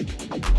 I'm